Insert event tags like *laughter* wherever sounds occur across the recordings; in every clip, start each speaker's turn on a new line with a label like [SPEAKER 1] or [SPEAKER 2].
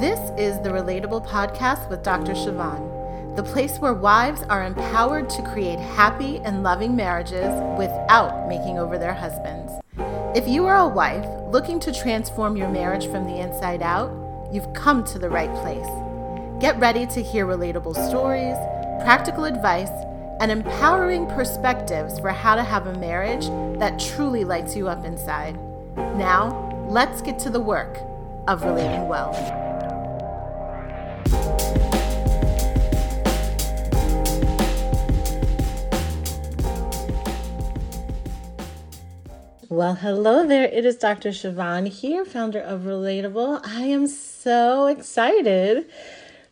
[SPEAKER 1] This is the Relatable Podcast with Dr. Chavonne, the place where wives are empowered to create happy and loving marriages without making over their husbands. If you are a wife looking to transform your marriage from the inside out, you've come to the right place. Get ready to hear relatable stories, practical advice, and empowering perspectives for how to have a marriage that truly lights you up inside. Now, let's get to the work of relating well. Well, hello there. It is Dr. Chavonne here, founder of Relatable. I am so excited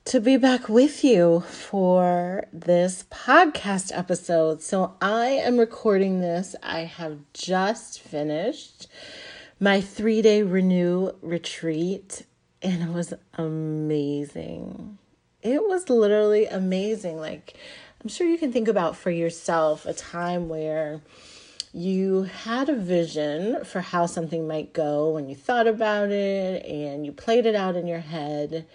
[SPEAKER 1] to be back with you for this podcast episode. So, I am recording this. I have just finished my three day renew retreat, and it was amazing. It was literally amazing. Like, I'm sure you can think about for yourself a time where you had a vision for how something might go and you thought about it and you played it out in your head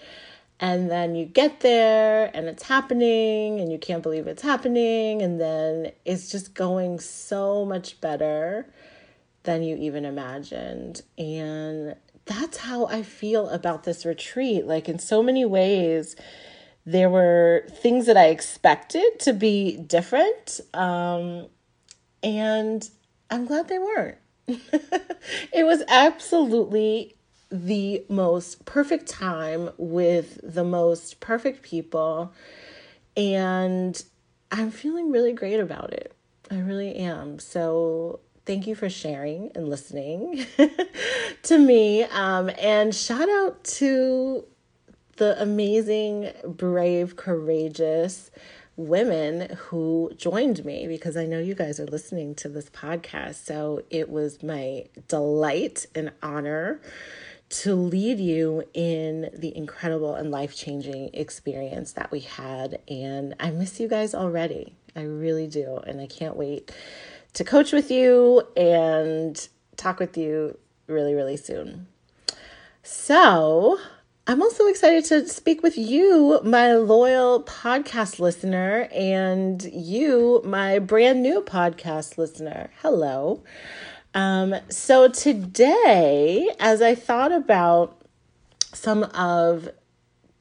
[SPEAKER 1] and then you get there and it's happening and you can't believe it's happening and then it's just going so much better than you even imagined. And that's how I feel about this retreat. Like in so many ways there were things that I expected to be different um, and I'm glad they weren't *laughs* it was absolutely the most perfect time with the most perfect people. And I'm feeling really great about it. I really am. So thank you for sharing and listening *laughs* to me. Um, and shout out to the amazing, brave, courageous women who joined me because I know you guys are listening to this podcast. So it was my delight and honor to lead you in the incredible and life changing experience that we had. And I miss you guys already. I really do. And I can't wait to coach with you and talk with you really, really soon. So, I'm also excited to speak with you, my loyal podcast listener, and you, my brand new podcast listener. Hello. Um, so today, as I thought about some of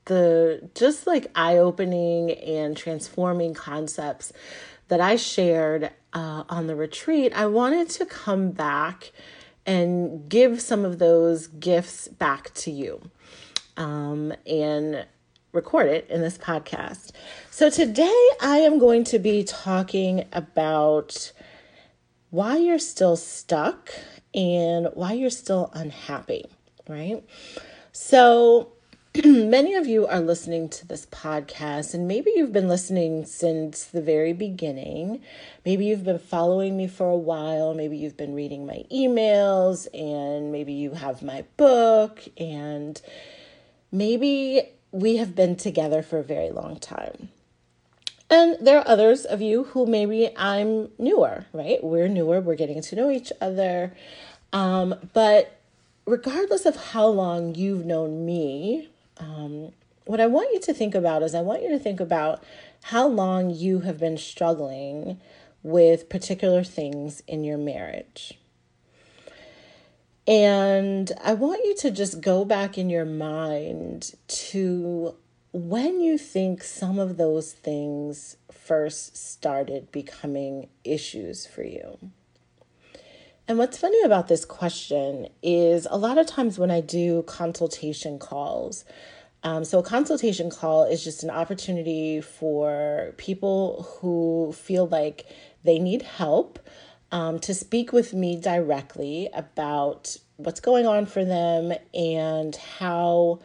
[SPEAKER 1] the just like eye opening and transforming concepts that I shared uh, on the retreat, I wanted to come back and give some of those gifts back to you um, and record it in this podcast. So today I am going to be talking about why you're still stuck and why you're still unhappy, right? So, *clears throat* many of you are listening to this podcast, and maybe you've been listening since the very beginning. Maybe you've been following me for a while. Maybe you've been reading my emails, and maybe you have my book, and maybe we have been together for a very long time. And there are others of you who maybe I'm newer, right? We're newer, we're getting to know each other. Um, but regardless of how long you've known me, um, what I want you to think about is I want you to think about how long you have been struggling with particular things in your marriage. And I want you to just go back in your mind to when you think some of those things first started becoming issues for you. And what's funny about this question is a lot of times when I do consultation calls, um, so a consultation call is just an opportunity for people who feel like they need help um, to speak with me directly about what's going on for them and how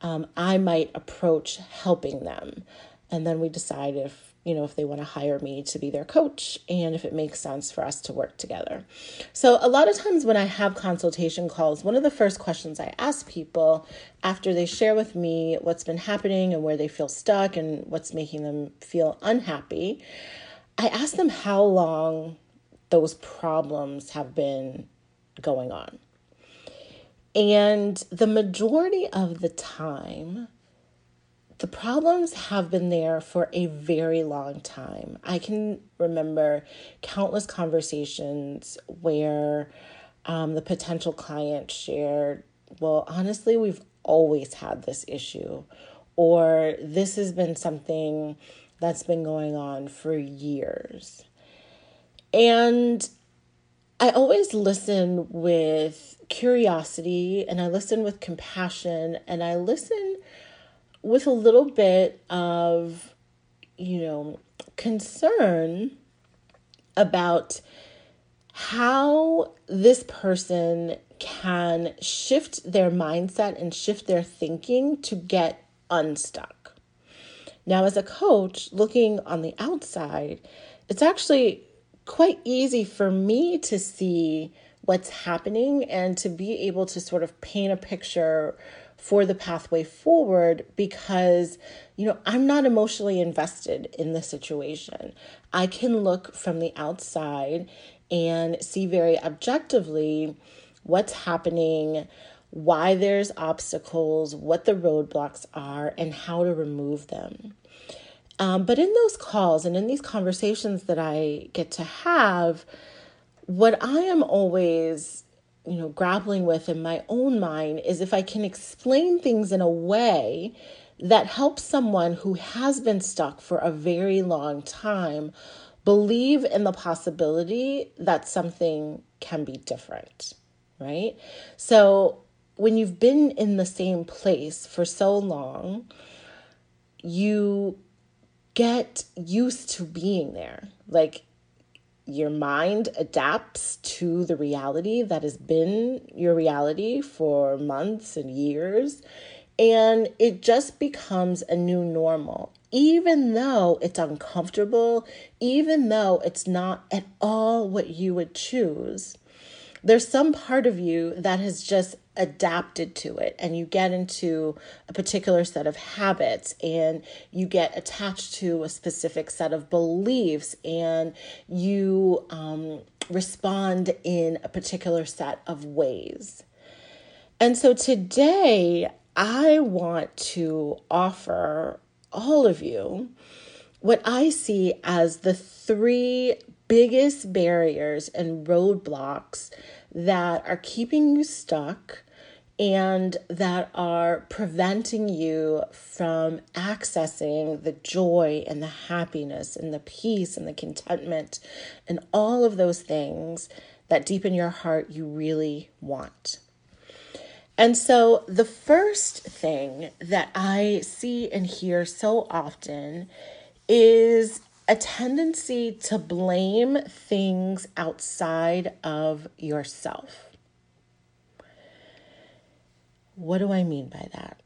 [SPEAKER 1] um, I might approach helping them. And then we decide if, you know, if they want to hire me to be their coach and if it makes sense for us to work together. So, a lot of times when I have consultation calls, one of the first questions I ask people after they share with me what's been happening and where they feel stuck and what's making them feel unhappy, I ask them how long those problems have been going on. And the majority of the time, the problems have been there for a very long time. I can remember countless conversations where um, the potential client shared, Well, honestly, we've always had this issue, or this has been something that's been going on for years. And I always listen with curiosity and I listen with compassion and I listen with a little bit of, you know, concern about how this person can shift their mindset and shift their thinking to get unstuck. Now, as a coach looking on the outside, it's actually quite easy for me to see what's happening and to be able to sort of paint a picture for the pathway forward because you know I'm not emotionally invested in the situation. I can look from the outside and see very objectively what's happening, why there's obstacles, what the roadblocks are, and how to remove them. Um, but in those calls and in these conversations that I get to have, what I am always, you know, grappling with in my own mind is if I can explain things in a way that helps someone who has been stuck for a very long time believe in the possibility that something can be different, right? So when you've been in the same place for so long, you get used to being there. Like your mind adapts to the reality that has been your reality for months and years. And it just becomes a new normal, even though it's uncomfortable, even though it's not at all what you would choose there's some part of you that has just adapted to it and you get into a particular set of habits and you get attached to a specific set of beliefs and you um, respond in a particular set of ways. And so today, I want to offer all of you what I see as the three biggest barriers and roadblocks that are keeping you stuck and that are preventing you from accessing the joy and the happiness and the peace and the contentment and all of those things that deep in your heart you really want. And so, the first thing that I see and hear so often is a tendency to blame things outside of yourself. What do I mean by that?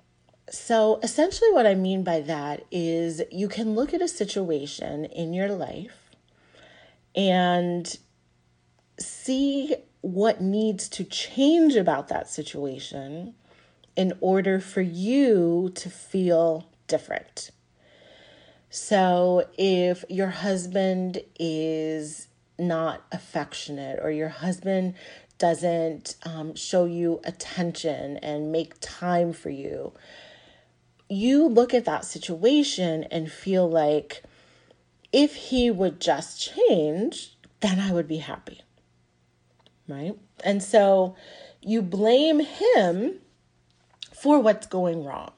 [SPEAKER 1] So, essentially, what I mean by that is you can look at a situation in your life and see what needs to change about that situation in order for you to feel different. So if your husband is not affectionate or your husband doesn't um, show you attention and make time for you, you look at that situation and feel like if he would just change, then I would be happy. Right? And so you blame him for what's going wrong.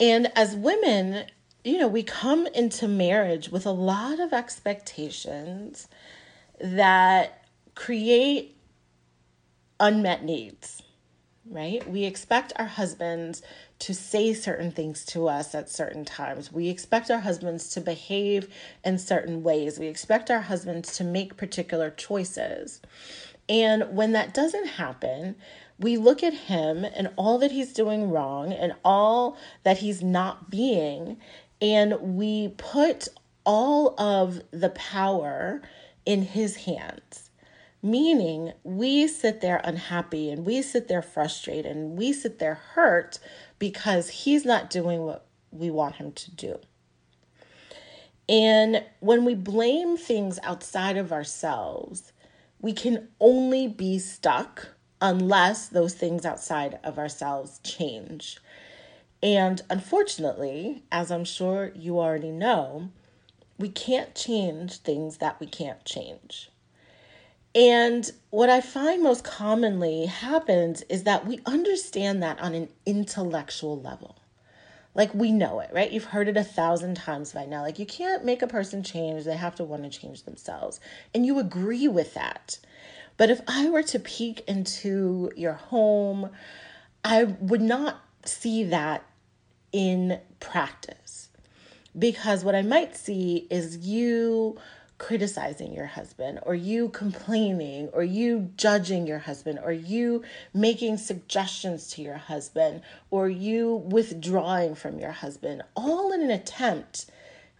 [SPEAKER 1] And as women, you know, we come into marriage with a lot of expectations that create unmet needs, right? We expect our husbands to say certain things to us at certain times. We expect our husbands to behave in certain ways. We expect our husbands to make particular choices. And when that doesn't happen, we look at him and all that he's doing wrong and all that he's not being, and we put all of the power in his hands. Meaning, we sit there unhappy and we sit there frustrated and we sit there hurt because he's not doing what we want him to do. And when we blame things outside of ourselves, we can only be stuck unless those things outside of ourselves change. And unfortunately, as I'm sure you already know, we can't change things that we can't change. And what I find most commonly happens is that we understand that on an intellectual level. Like we know it, right? You've heard it a thousand times by now. Like you can't make a person change, they have to want to change themselves. And you agree with that. But if I were to peek into your home, I would not see that in practice. Because what I might see is you criticizing your husband, or you complaining, or you judging your husband, or you making suggestions to your husband, or you withdrawing from your husband, all in an attempt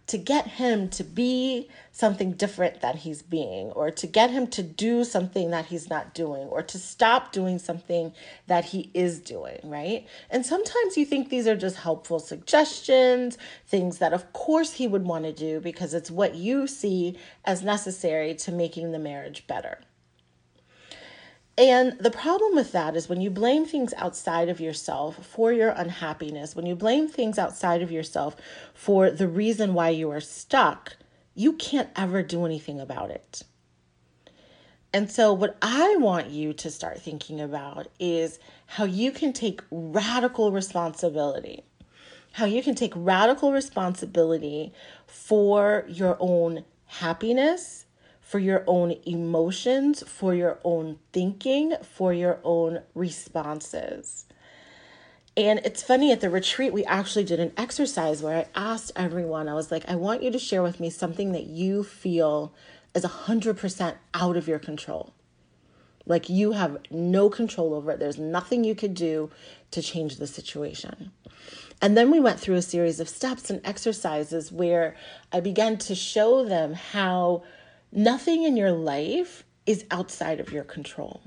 [SPEAKER 1] to get him to be something different that he's being, or to get him to do something that he's not doing, or to stop doing something that he is doing, right? And sometimes you think these are just helpful suggestions, things that, of course, he would want to do because it's what you see as necessary to making the marriage better. And the problem with that is when you blame things outside of yourself for your unhappiness, when you blame things outside of yourself for the reason why you are stuck, you can't ever do anything about it. And so, what I want you to start thinking about is how you can take radical responsibility, how you can take radical responsibility for your own happiness for your own emotions, for your own thinking, for your own responses. And it's funny at the retreat, we actually did an exercise where I asked everyone, I was like, I want you to share with me something that you feel is 100% out of your control. Like you have no control over it. There's nothing you could do to change the situation. And then we went through a series of steps and exercises where I began to show them how nothing in your life is outside of your control.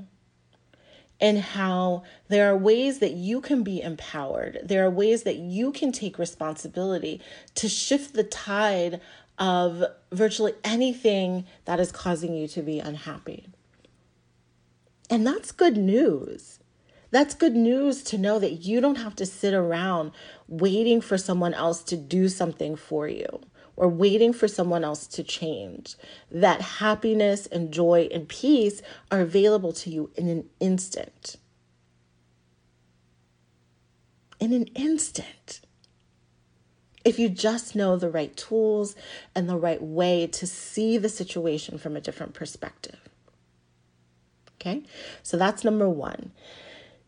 [SPEAKER 1] And how there are ways that you can be empowered. There are ways that you can take responsibility to shift the tide of virtually anything that is causing you to be unhappy. And that's good news. That's good news to know that you don't have to sit around waiting for someone else to do something for you or waiting for someone else to change. That happiness and joy and peace are available to you in an instant. In an instant. If you just know the right tools and the right way to see the situation from a different perspective. Okay, so that's number one.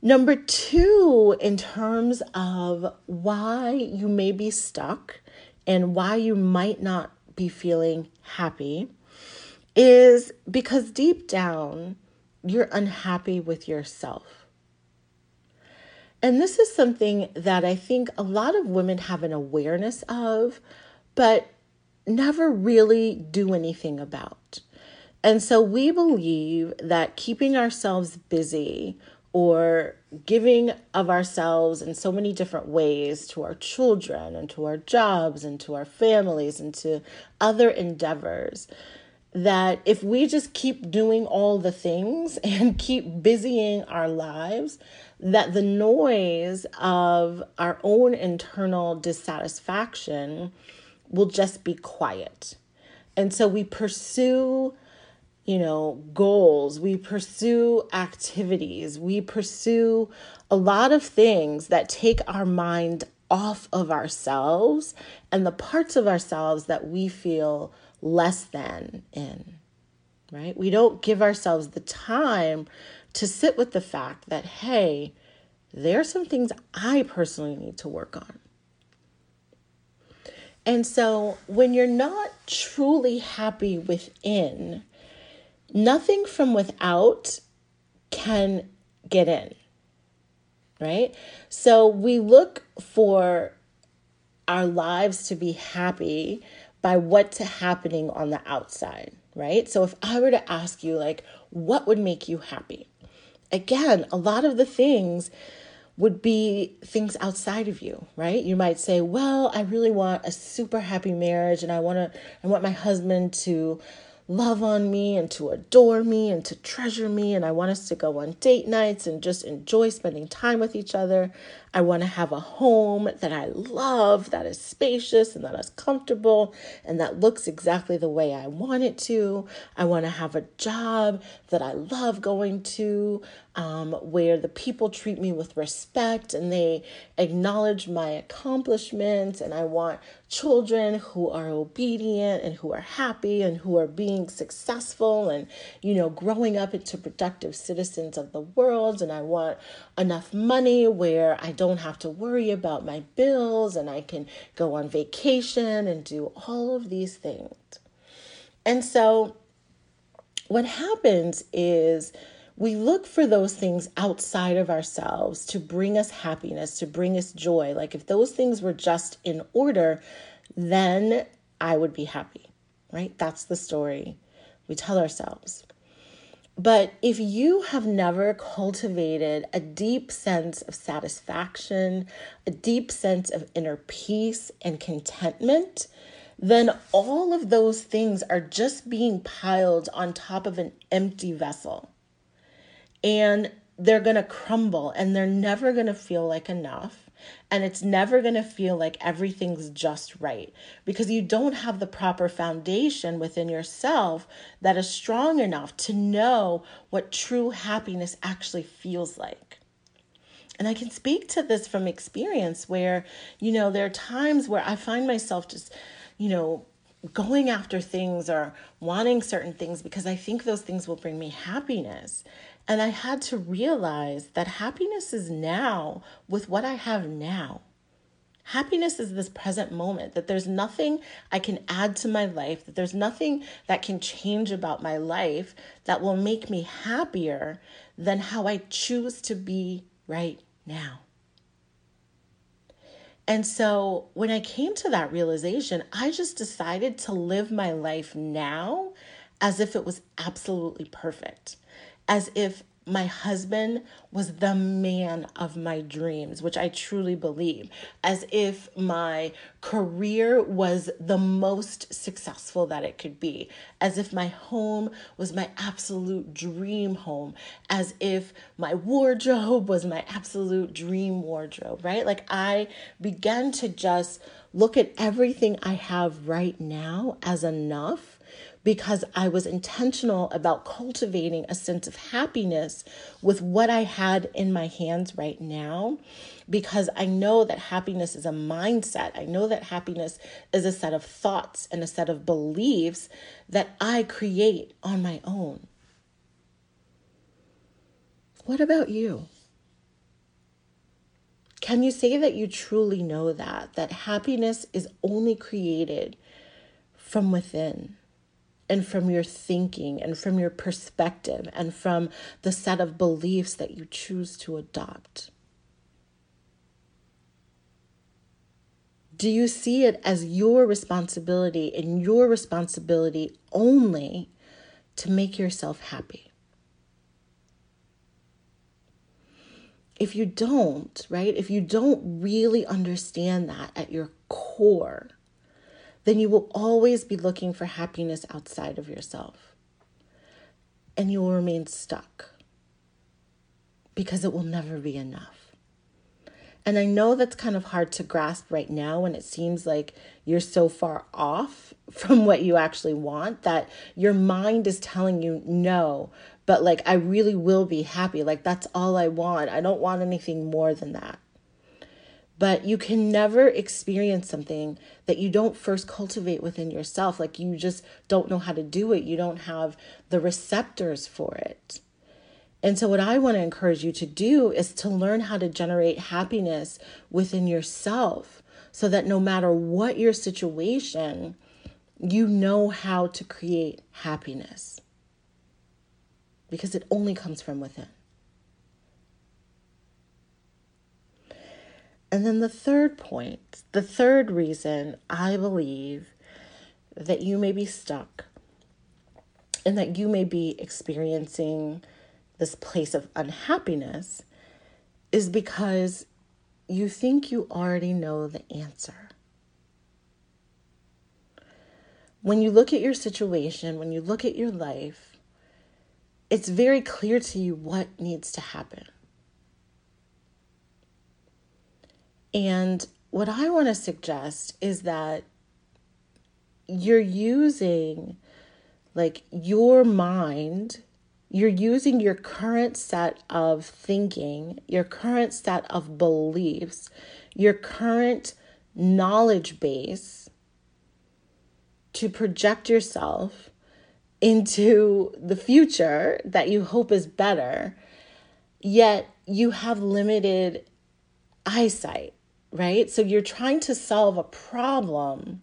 [SPEAKER 1] Number two, in terms of why you may be stuck and why you might not be feeling happy is because deep down, you're unhappy with yourself. And this is something that I think a lot of women have an awareness of, but never really do anything about. And so we believe that keeping ourselves busy or giving of ourselves in so many different ways to our children and to our jobs and to our families and to other endeavors that if we just keep doing all the things *laughs* and keep busying our lives that the noise of our own internal dissatisfaction will just be quiet. And so we pursue you know, goals, we pursue activities, we pursue a lot of things that take our mind off of ourselves and the parts of ourselves that we feel less than in, right? We don't give ourselves the time to sit with the fact that, hey, there are some things I personally need to work on. And so when you're not truly happy within, nothing from without can get in, right? So we look for our lives to be happy by what's happening on the outside, right? So if I were to ask you, like, what would make you happy? Again, a lot of the things would be things outside of you, right? You might say, "Well, I really want a super happy marriage and I want to I want my husband to love on me and to adore me and to treasure me. And I want us to go on date nights and just enjoy spending time with each other. I want to have a home that I love, that is spacious and that is comfortable and that looks exactly the way I want it to. I want to have a job that I love going to, um, where the people treat me with respect and they acknowledge my accomplishments. And I want children who are obedient and who are happy and who are being successful and, you know, growing up into productive citizens of the world. And I want enough money where I don't have to worry about my bills and I can go on vacation and do all of these things. And so, what happens is, we look for those things outside of ourselves to bring us happiness, to bring us joy. Like if those things were just in order, then I would be happy, right? That's the story we tell ourselves. But if you have never cultivated a deep sense of satisfaction, a deep sense of inner peace and contentment, then all of those things are just being piled on top of an empty vessel and they're going to crumble and they're never going to feel like enough. And it's never going to feel like everything's just right because you don't have the proper foundation within yourself that is strong enough to know what true happiness actually feels like. And I can speak to this from experience where, you know, there are times where I find myself just, you know, going after things or wanting certain things because I think those things will bring me happiness. And I had to realize that happiness is now with what I have now. Happiness is this present moment, that there's nothing I can add to my life, that there's nothing that can change about my life that will make me happier than how I choose to be right now. And so when I came to that realization, I just decided to live my life now as if it was absolutely perfect as if my husband was the man of my dreams, which I truly believe, as if my career was the most successful that it could be, as if my home was my absolute dream home, as if my wardrobe was my absolute dream wardrobe, right? Like I began to just look at everything I have right now as enough because I was intentional about cultivating a sense of happiness with what I had in my hands right now. Because I know that happiness is a mindset. I know that happiness is a set of thoughts and a set of beliefs that I create on my own. What about you? Can you say that you truly know that? That happiness is only created from within? And from your thinking and from your perspective and from the set of beliefs that you choose to adopt? Do you see it as your responsibility and your responsibility only to make yourself happy? If you don't, right, if you don't really understand that at your core, then you will always be looking for happiness outside of yourself. And you will remain stuck because it will never be enough. And I know that's kind of hard to grasp right now when it seems like you're so far off *laughs* from what you actually want that your mind is telling you no, but like I really will be happy. Like that's all I want. I don't want anything more than that. But you can never experience something that you don't first cultivate within yourself. Like you just don't know how to do it, you don't have the receptors for it. And so, what I want to encourage you to do is to learn how to generate happiness within yourself so that no matter what your situation, you know how to create happiness because it only comes from within. And then the third point, the third reason I believe that you may be stuck and that you may be experiencing this place of unhappiness is because you think you already know the answer. when you look at your situation, when you look at your life, it's very clear to you what needs to happen. And what I want to suggest is that you're using like your mind, you're using your current set of thinking, your current set of beliefs, your current knowledge base to project yourself into the future that you hope is better, yet you have limited eyesight, right? So you're trying to solve a problem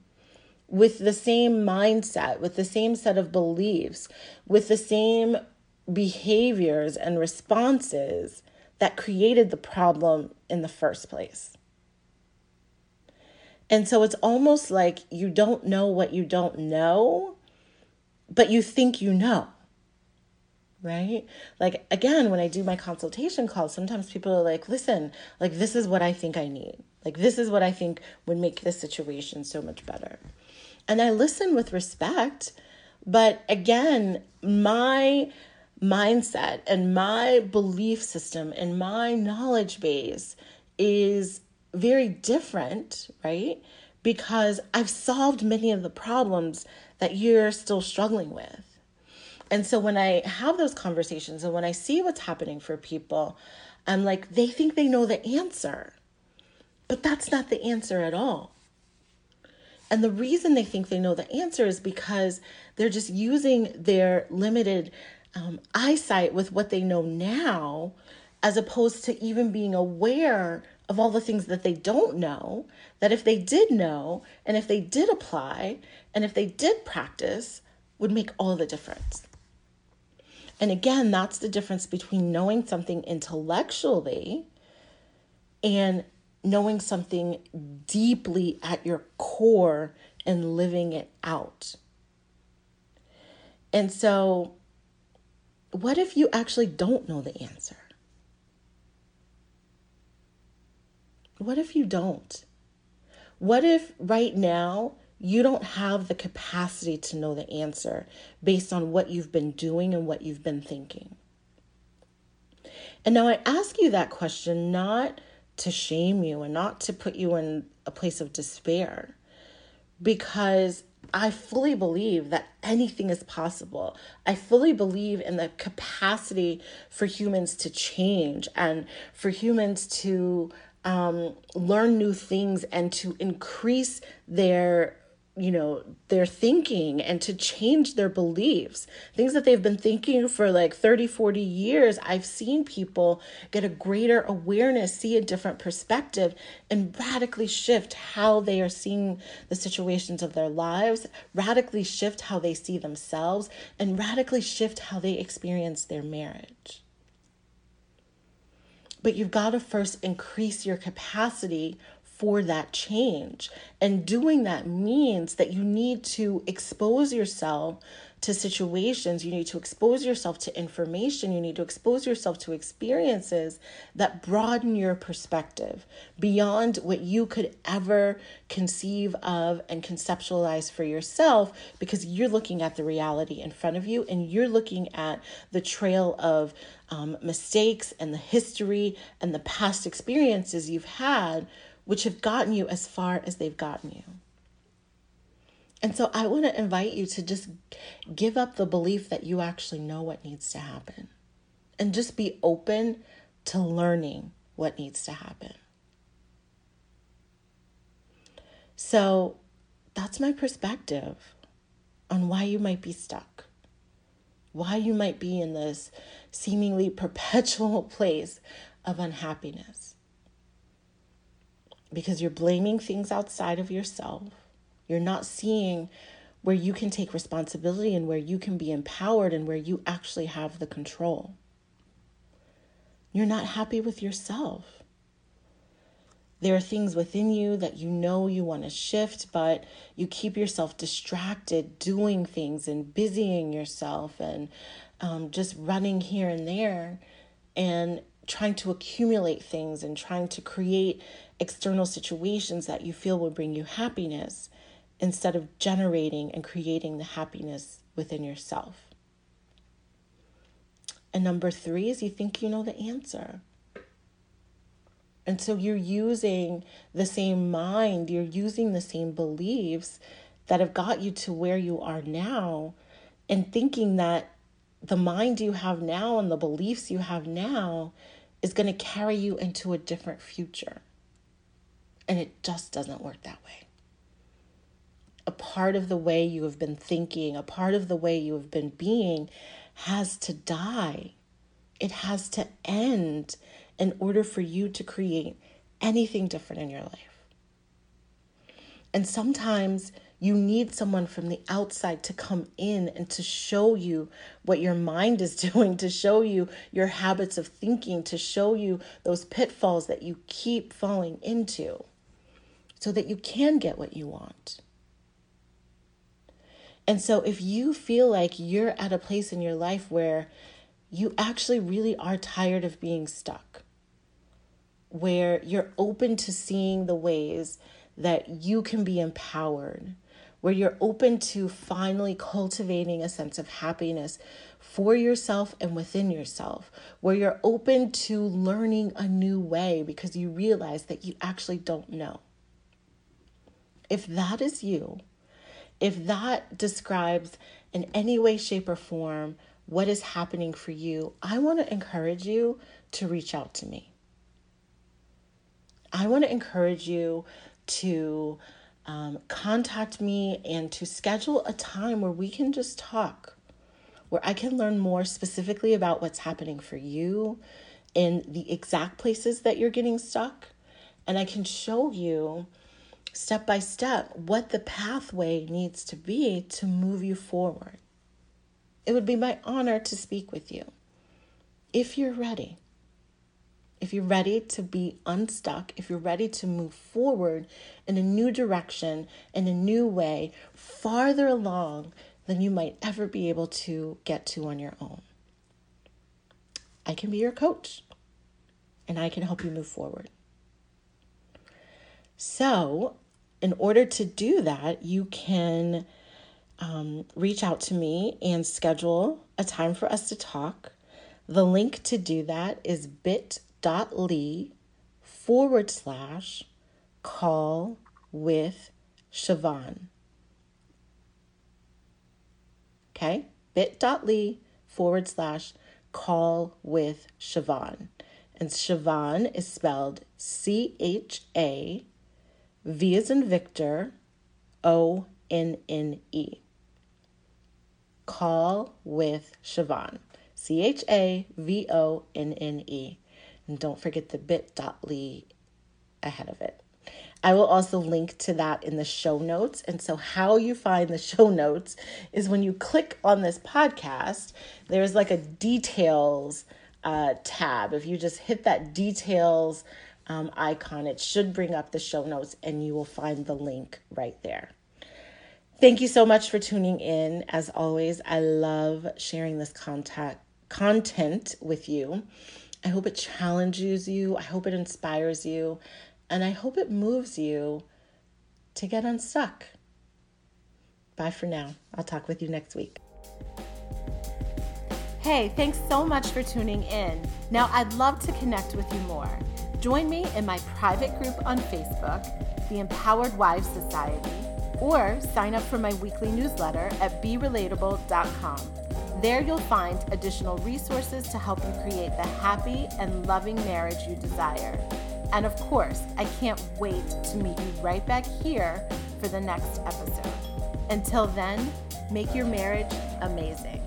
[SPEAKER 1] with the same mindset, with the same set of beliefs, with the same behaviors and responses that created the problem in the first place. And so it's almost like you don't know what you don't know, but you think you know. Right? Like, again, when I do my consultation calls, sometimes people are like, listen, like, this is what I think I need. Like, this is what I think would make this situation so much better and I listen with respect. But again, my mindset and my belief system and my knowledge base is very different, right? Because I've solved many of the problems that you're still struggling with. And so when I have those conversations and when I see what's happening for people, I'm like, they think they know the answer. But that's not the answer at all. And the reason they think they know the answer is because they're just using their limited um, eyesight with what they know now, as opposed to even being aware of all the things that they don't know. That if they did know, and if they did apply, and if they did practice, would make all the difference. And again, that's the difference between knowing something intellectually and knowing something deeply at your core and living it out. And so, what if you actually don't know the answer? What if you don't? What if right now you don't have the capacity to know the answer based on what you've been doing and what you've been thinking? And now I ask you that question not to shame you and not to put you in a place of despair because I fully believe that anything is possible. I fully believe in the capacity for humans to change and for humans to um, learn new things and to increase their you know their thinking and to change their beliefs. Things that they've been thinking for like 30 40 years i've seen people get a greater awareness see a different perspective and radically shift how they are seeing the situations of their lives radically shift how they see themselves and radically shift how they experience their marriage. But you've got to first increase your capacity for that change. And doing that means that you need to expose yourself to situations, you need to expose yourself to information, you need to expose yourself to experiences that broaden your perspective beyond what you could ever conceive of and conceptualize for yourself because you're looking at the reality in front of you and you're looking at the trail of um, mistakes and the history and the past experiences you've had which have gotten you as far as they've gotten you. And so I want to invite you to just give up the belief that you actually know what needs to happen and just be open to learning what needs to happen. So that's my perspective on why you might be stuck, why you might be in this seemingly *laughs* perpetual place of unhappiness because you're blaming things outside of yourself. You're not seeing where you can take responsibility and where you can be empowered and where you actually have the control. You're not happy with yourself. There are things within you that you know you want to shift, but you keep yourself distracted doing things and busying yourself and um, just running here and there and trying to accumulate things and trying to create external situations that you feel will bring you happiness instead of generating and creating the happiness within yourself. And number three is you think you know the answer. And so you're using the same mind, you're using the same beliefs that have got you to where you are now, and thinking that the mind you have now and the beliefs you have now is going to carry you into a different future. And it just doesn't work that way. A part of the way you have been thinking, a part of the way you have been being has to die. It has to end in order for you to create anything different in your life. And sometimes you need someone from the outside to come in and to show you what your mind is *laughs* doing, to show you your habits of thinking, to show you those pitfalls that you keep falling into so that you can get what you want. And so, if you feel like you're at a place in your life where you actually really are tired of being stuck, where you're open to seeing the ways that you can be empowered, where you're open to finally cultivating a sense of happiness for yourself and within yourself, where you're open to learning a new way because you realize that you actually don't know. If that is you, if that describes in any way, shape, or form what is happening for you, I want to encourage you to reach out to me. I want to encourage you to um, contact me and to schedule a time where we can just talk, where I can learn more specifically about what's happening for you in the exact places that you're getting stuck. And I can show you step by step what the pathway needs to be to move you forward. It would be my honor to speak with you if you're ready if you're ready to be unstuck, if you're ready to move forward in a new direction, in a new way, farther along than you might ever be able to get to on your own. I can be your coach and I can help you move forward. So, in order to do that, you can um, reach out to me and schedule a time for us to talk. The link to do that is bit.ly forward slash call with Chavonne. Okay, bit.ly forward slash call with Chavonne. And Chavonne is spelled C H A V as in Victor O N N E. Call with Chavonne. C H A V O N N E. And don't forget the bit.ly ahead of it. I will also link to that in the show notes. And so, how you find the show notes is when you click on this podcast, there's like a details uh, tab. If you just hit that details um, icon, it should bring up the show notes and you will find the link right there. Thank you so much for tuning in. As always, I love sharing this contact, content with you. I hope it challenges you. I hope it inspires you. And I hope it moves you to get unstuck. Bye for now. I'll talk with you next week. Hey, thanks so much for tuning in. Now, I'd love to connect with you more. Join me in my private group on Facebook, the Empowered Wives Society, or sign up for my weekly newsletter at berelatable.com. There you'll find additional resources to help you create the happy and loving marriage you desire. And of course, I can't wait to meet you right back here for the next episode. Until then, make your marriage amazing.